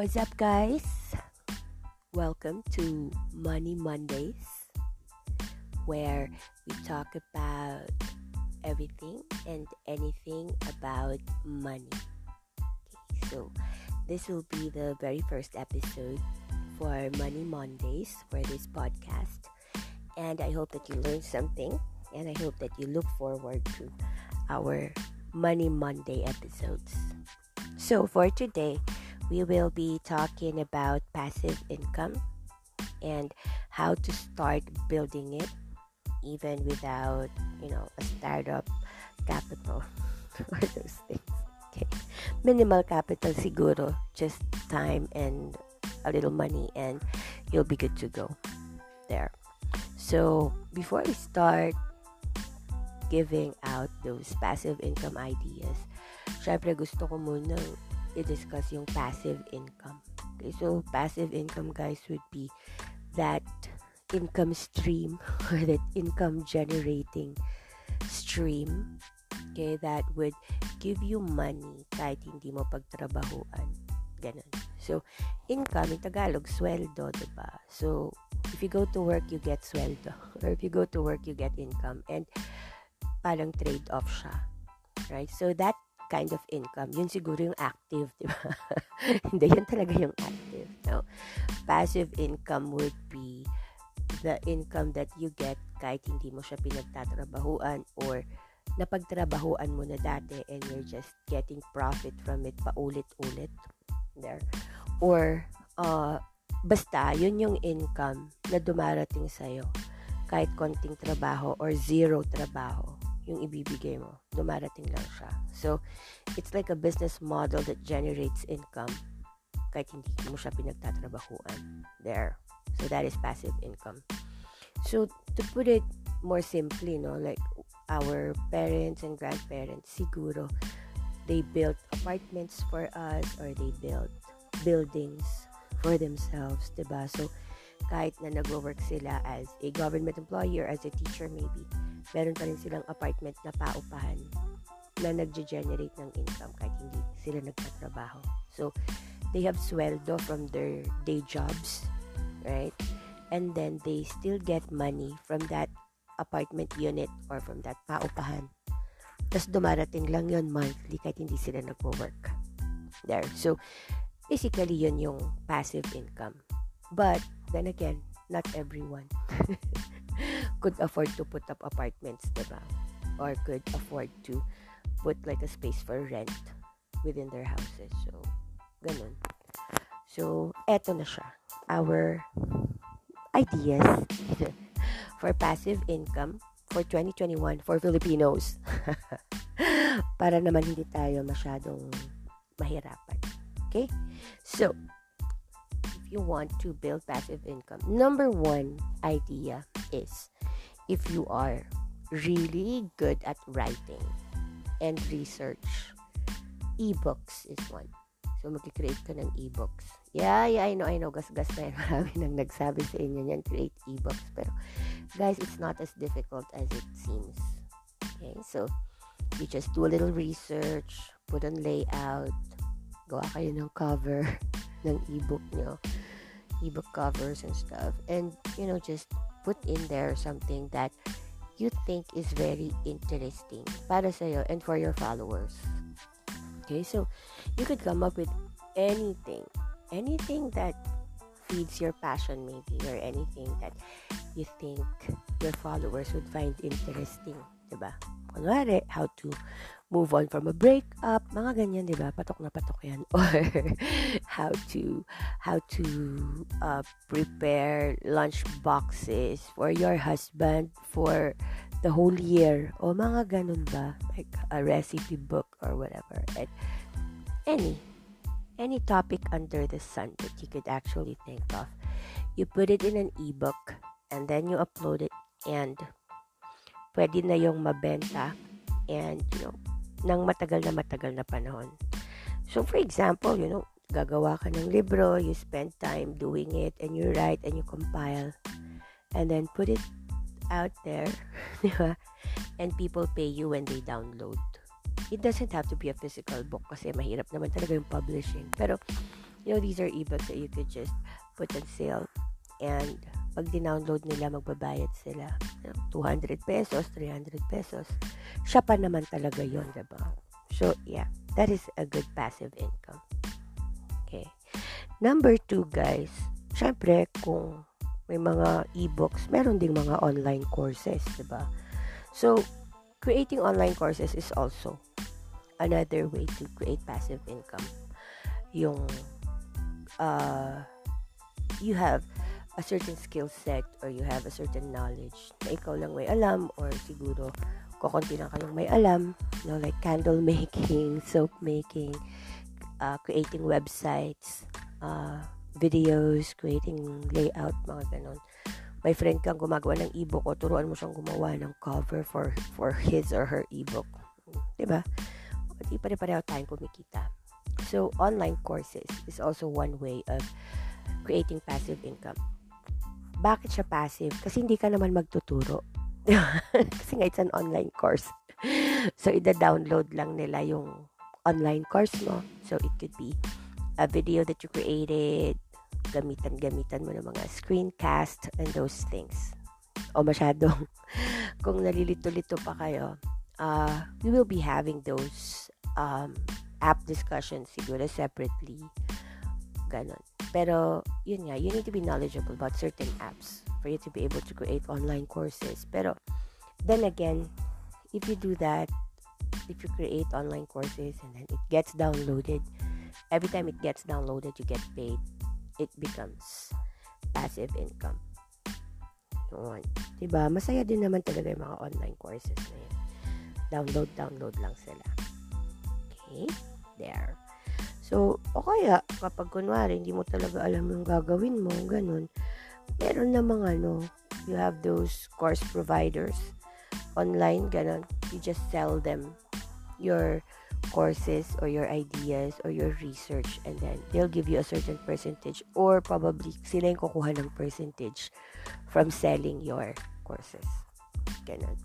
What's up, guys? Welcome to Money Mondays, where we talk about everything and anything about money. Okay, so this will be the very first episode for Money Mondays for this podcast, and I hope that you learned something, and I hope that you look forward to our Money Monday episodes. So, for today, we will be talking about passive income and how to start building it even without you know a startup capital or those things okay? Minimal capital siguro just time and a little money and you'll be good to go there. So before we start giving out those passive income ideas syempre gusto ko muna i-discuss yung passive income. Okay, so passive income guys would be that income stream or that income generating stream okay that would give you money kahit hindi mo pagtrabahuan ganun. So income in Tagalog sweldo diba? So if you go to work you get sweldo. Or if you go to work you get income. And parang trade off siya right? So that kind of income. Yun siguro yung active, di ba? Hindi, yun talaga yung active. No? Passive income would be the income that you get kahit hindi mo siya pinagtatrabahuan or napagtrabahuan mo na dati and you're just getting profit from it paulit-ulit. There. Or, uh, basta, yun yung income na dumarating sa'yo kahit konting trabaho or zero trabaho yung ibibigay mo. Dumarating lang siya. So, it's like a business model that generates income kahit hindi mo siya pinagtatrabahuan. There. So, that is passive income. So, to put it more simply, no, like our parents and grandparents, siguro, they built apartments for us or they built buildings for themselves, diba? So, kahit na nag-work sila as a government employee or as a teacher maybe, meron pa rin silang apartment na paupahan na nagge-generate ng income kahit hindi sila nagtatrabaho. So, they have sweldo from their day jobs, right? And then they still get money from that apartment unit or from that paupahan. Tapos dumarating lang yon monthly kahit hindi sila nagpo-work. There. So, basically yun yung passive income. But, then again, not everyone. could afford to put up apartments, diba? Or could afford to put like a space for rent within their houses. So, ganun. So, eto na siya. Our ideas for passive income for 2021 for Filipinos. Para naman hindi tayo masyadong mahirapan. Okay? So, if you want to build passive income, number one idea is if you are really good at writing and research, ebooks is one. So, mag-create ka ng ebooks. Yeah, yeah, I know, I know. Gas-gas na yan. Marami nang nagsabi sa inyo yan, create ebooks. Pero, guys, it's not as difficult as it seems. Okay, so, you just do a little research, put on layout, gawa kayo ng cover ng ebook nyo, ebook covers and stuff. And, you know, just put in there something that you think is very interesting para sa'yo and for your followers. Okay, so you could come up with anything, anything that feeds your passion maybe or anything that you think your followers would find interesting, 'di ba? Kunwari, how to move on from a breakup, mga ganyan, di ba? Patok na patok yan. Or how to, how to uh, prepare lunch boxes for your husband for the whole year. O mga ganun ba? Like a recipe book or whatever. And any, any topic under the sun that you could actually think of. You put it in an ebook and then you upload it and pwede na yung mabenta and you know ng matagal na matagal na panahon. So, for example, you know, gagawa ka ng libro, you spend time doing it, and you write and you compile, and then put it out there, di ba? And people pay you when they download. It doesn't have to be a physical book kasi mahirap naman talaga yung publishing. Pero, You know, these are ebooks that you could just put on sale and pag dinownload nila, magbabayad sila. You know, 200 pesos, 300 pesos. Siya pa naman talaga yon diba? So, yeah, that is a good passive income. Okay. Number two, guys, syempre, kung may mga e-books, meron ding mga online courses, diba? So, creating online courses is also another way to create passive income. Yung, uh, you have a certain skill set or you have a certain knowledge na ikaw lang may alam or siguro kukunti lang kayong may alam, know, like candle making, soap making, uh, creating websites, uh, videos, creating layout, mga ganon. May friend kang gumagawa ng ebook o turuan mo siyang gumawa ng cover for for his or her ebook. 'Di ba? Di pare-pareho tayong kumikita. So, online courses is also one way of creating passive income. Bakit siya passive? Kasi hindi ka naman magtuturo. Kasi nga it's an online course. So, ida-download lang nila yung online course mo. So, it could be a video that you created, gamitan-gamitan mo ng mga screencast and those things. O masyadong, kung nalilito-lito pa kayo, uh, we will be having those um, app discussions siguro separately. Ganon. Pero, yun nga, you need to be knowledgeable about certain apps for you to be able to create online courses. Pero, then again, if you do that, if you create online courses and then it gets downloaded, every time it gets downloaded, you get paid it becomes passive income. Yun. Diba? Masaya din naman talaga yung mga online courses na yun. Download, download lang sila. Okay? There. So, o kaya, kapag kunwari, hindi mo talaga alam yung gagawin mo, ganun, meron namang ano, you have those course providers online, ganun, you just sell them your courses or your ideas or your research and then they'll give you a certain percentage or probably sila yung kukuha ng percentage from selling your courses. Ganun.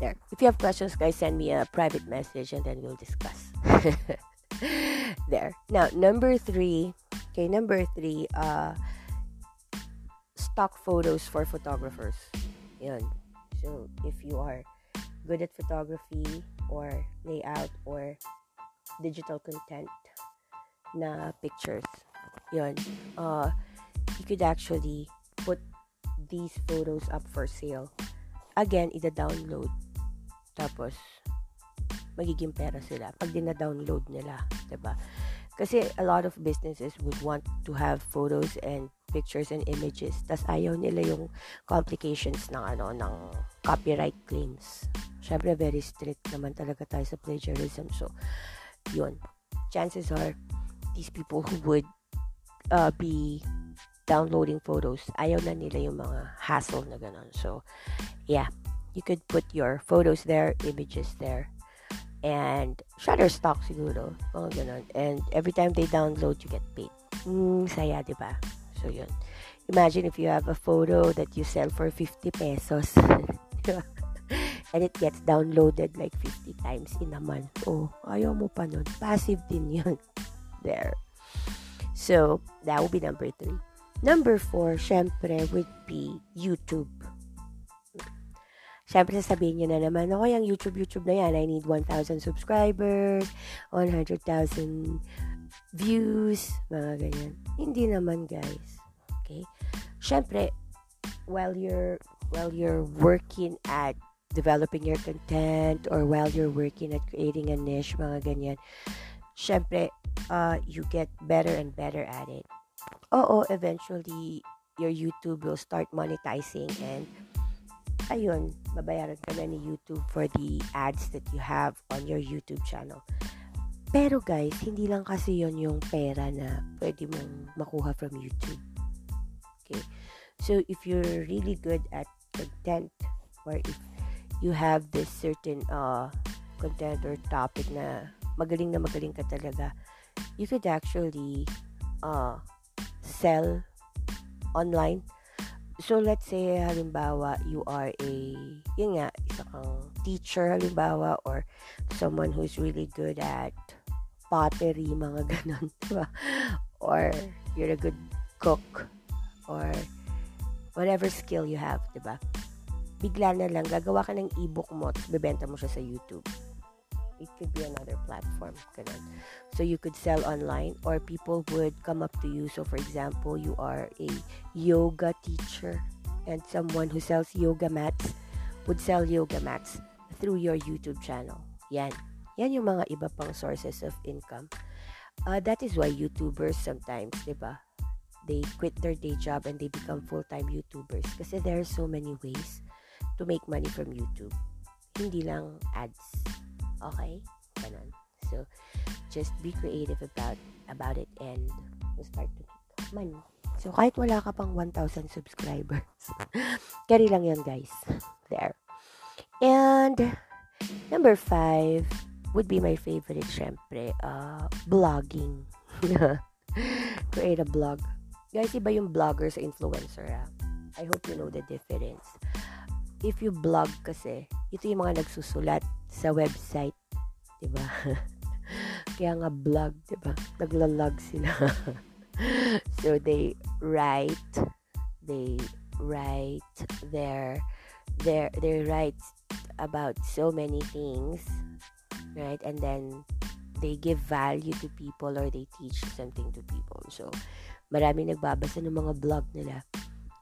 There. If you have questions, guys, send me a private message and then we'll discuss. there. Now, number three. Okay, number three. Uh, stock photos for photographers. Yun. So, if you are good at photography or layout or digital content na pictures. Yun. Uh, you could actually put these photos up for sale. Again, ida-download. Tapos, magiging pera sila pag dina-download nila. ba diba? Kasi a lot of businesses would want to have photos and pictures and images. Tas ayaw nila yung complications ng ano ng copyright claims. Syempre very strict naman talaga tayo sa plagiarism. So, yun. Chances are these people who would uh, be downloading photos, ayaw na nila yung mga hassle na ganun. So, yeah. You could put your photos there, images there, and Shutterstock siguro, mga ganun. And every time they download, you get paid. Mm, saya, di ba? So, yun. Imagine if you have a photo that you sell for 50 pesos. and it gets downloaded like 50 times in a month. Oh, ayaw mo pa nun. Passive din yun. There. So, that would be number three. Number four, syempre, would be YouTube. Syempre, sasabihin nyo na naman, ako yung YouTube, YouTube na yan. I need 1,000 subscribers, 100,000 views, mga ganyan. Hindi naman, guys. Okay? Syempre, while you're while you're working at developing your content or while you're working at creating a niche, mga ganyan, syempre, uh, you get better and better at it. Oo, eventually, your YouTube will start monetizing and ayun, babayaran ka na ni YouTube for the ads that you have on your YouTube channel. Pero guys, hindi lang kasi yon yung pera na pwede mong makuha from YouTube. Okay? So, if you're really good at content or if you have this certain uh, content or topic na magaling na magaling ka talaga, you could actually uh, sell online. So, let's say, halimbawa, you are a, yun nga, isa kang teacher, halimbawa, or someone who's really good at pottery, mga ganon, diba? Or you're a good cook or whatever skill you have, diba? Bigla na lang, gagawa ka ng ebook mo tapos bebenta mo siya sa YouTube. It could be another platform. So you could sell online or people would come up to you. So for example, you are a yoga teacher and someone who sells yoga mats would sell yoga mats through your YouTube channel. Yan. Yan yung mga iba pang sources of income. Uh, that is why YouTubers sometimes, di ba? They quit their day job and they become full-time YouTubers kasi there are so many ways to make money from YouTube. Hindi lang ads. Okay? Ganon. So, just be creative about about it and you start to make money. So, kahit wala ka pang 1,000 subscribers, carry lang yan, guys. There. And, number five would be my favorite, syempre, uh, blogging. Create a blog. Guys, iba yung blogger sa influencer, ah. I hope you know the difference. If you blog kasi, ito yung mga nagsusulat sa website, 'di ba? Kaya nga blog, ba? Nagla-log sila. so they write they write their their they write about so many things, right? And then they give value to people or they teach something to people. So, marami nagbabasa ng mga blog nila.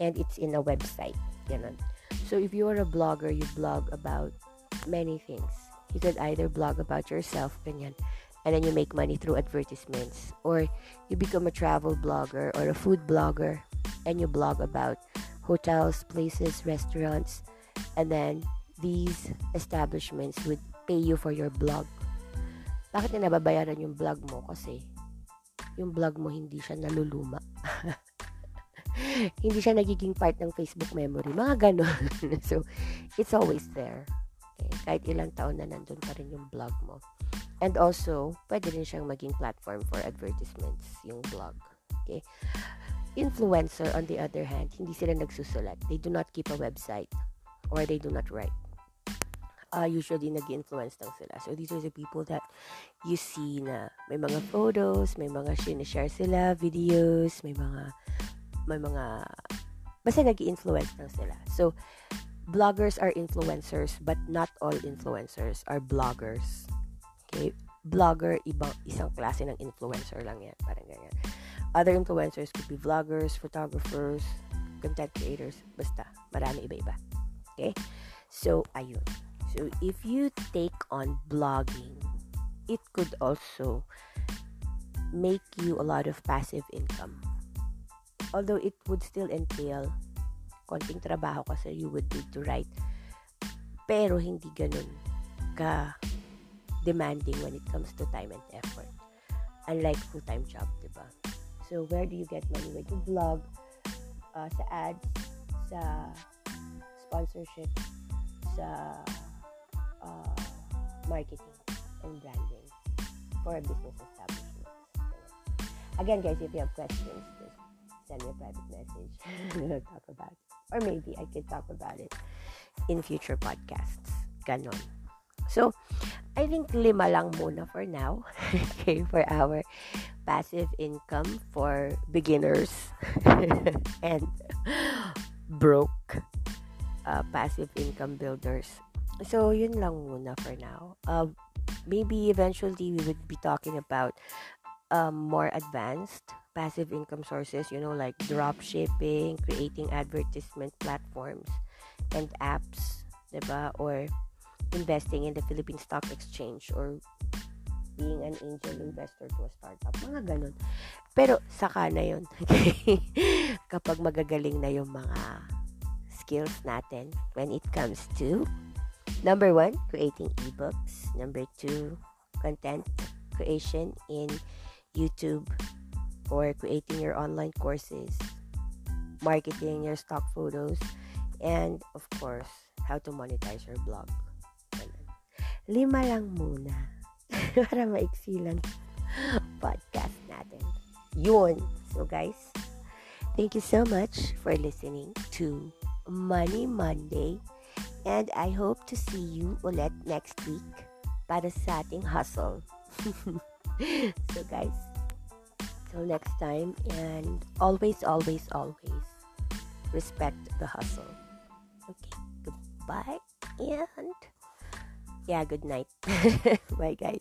And it's in a website. Ganun. So, if you are a blogger, you blog about many things. You could either blog about yourself, ganyan, and then you make money through advertisements. Or you become a travel blogger or a food blogger, and you blog about hotels, places, restaurants, and then these establishments would pay you for your blog. Bakit na nababayaran yung blog mo? Kasi yung blog mo hindi siya naluluma. hindi siya nagiging part ng Facebook memory. Mga ganun. so, it's always there. Okay? Kahit ilang taon na nandun pa rin yung blog mo. And also, pwede rin siyang maging platform for advertisements, yung blog. Okay? Influencer, on the other hand, hindi sila nagsusulat. They do not keep a website or they do not write. Uh, usually, nag-influence lang sila. So, these are the people that you see na may mga photos, may mga share sila, videos, may mga may mga basta nag influence lang sila. So, bloggers are influencers but not all influencers are bloggers. Okay? Blogger, ibang isang klase ng influencer lang yan. Parang ganyan. Other influencers could be vloggers, photographers, content creators, basta. Marami iba-iba. Okay? So, ayun. So, if you take on blogging, it could also make you a lot of passive income although it would still entail konting trabaho kasi you would need to write. Pero hindi ganun ka demanding when it comes to time and effort. Unlike full-time job diba so where do you get money? When you blog uh, sa ads sa sponsorship sa uh, marketing and branding for a business establishment. Again guys if you have questions send me a private message. Talk about it. Or maybe I could talk about it in future podcasts. Ganon. So, I think lima lang muna for now. okay, for our passive income for beginners and broke uh, passive income builders. So, yun lang muna for now. Uh, maybe eventually we would be talking about um, more advanced passive income sources, you know, like drop shipping, creating advertisement platforms and apps, diba? Or investing in the Philippine Stock Exchange or being an angel investor to a startup. Mga ganun. Pero saka na yun. Kapag magagaling na yung mga skills natin when it comes to number one, creating ebooks. Number two, content creation in YouTube or creating your online courses, marketing your stock photos, and of course, how to monetize your blog. Lima lang muna para maiksi lang podcast natin. Yun. So guys, thank you so much for listening to Money Monday and I hope to see you ulit next week para sa ating hustle. so, guys, till next time, and always, always, always respect the hustle. Okay, goodbye, and yeah, good night. Bye, guys.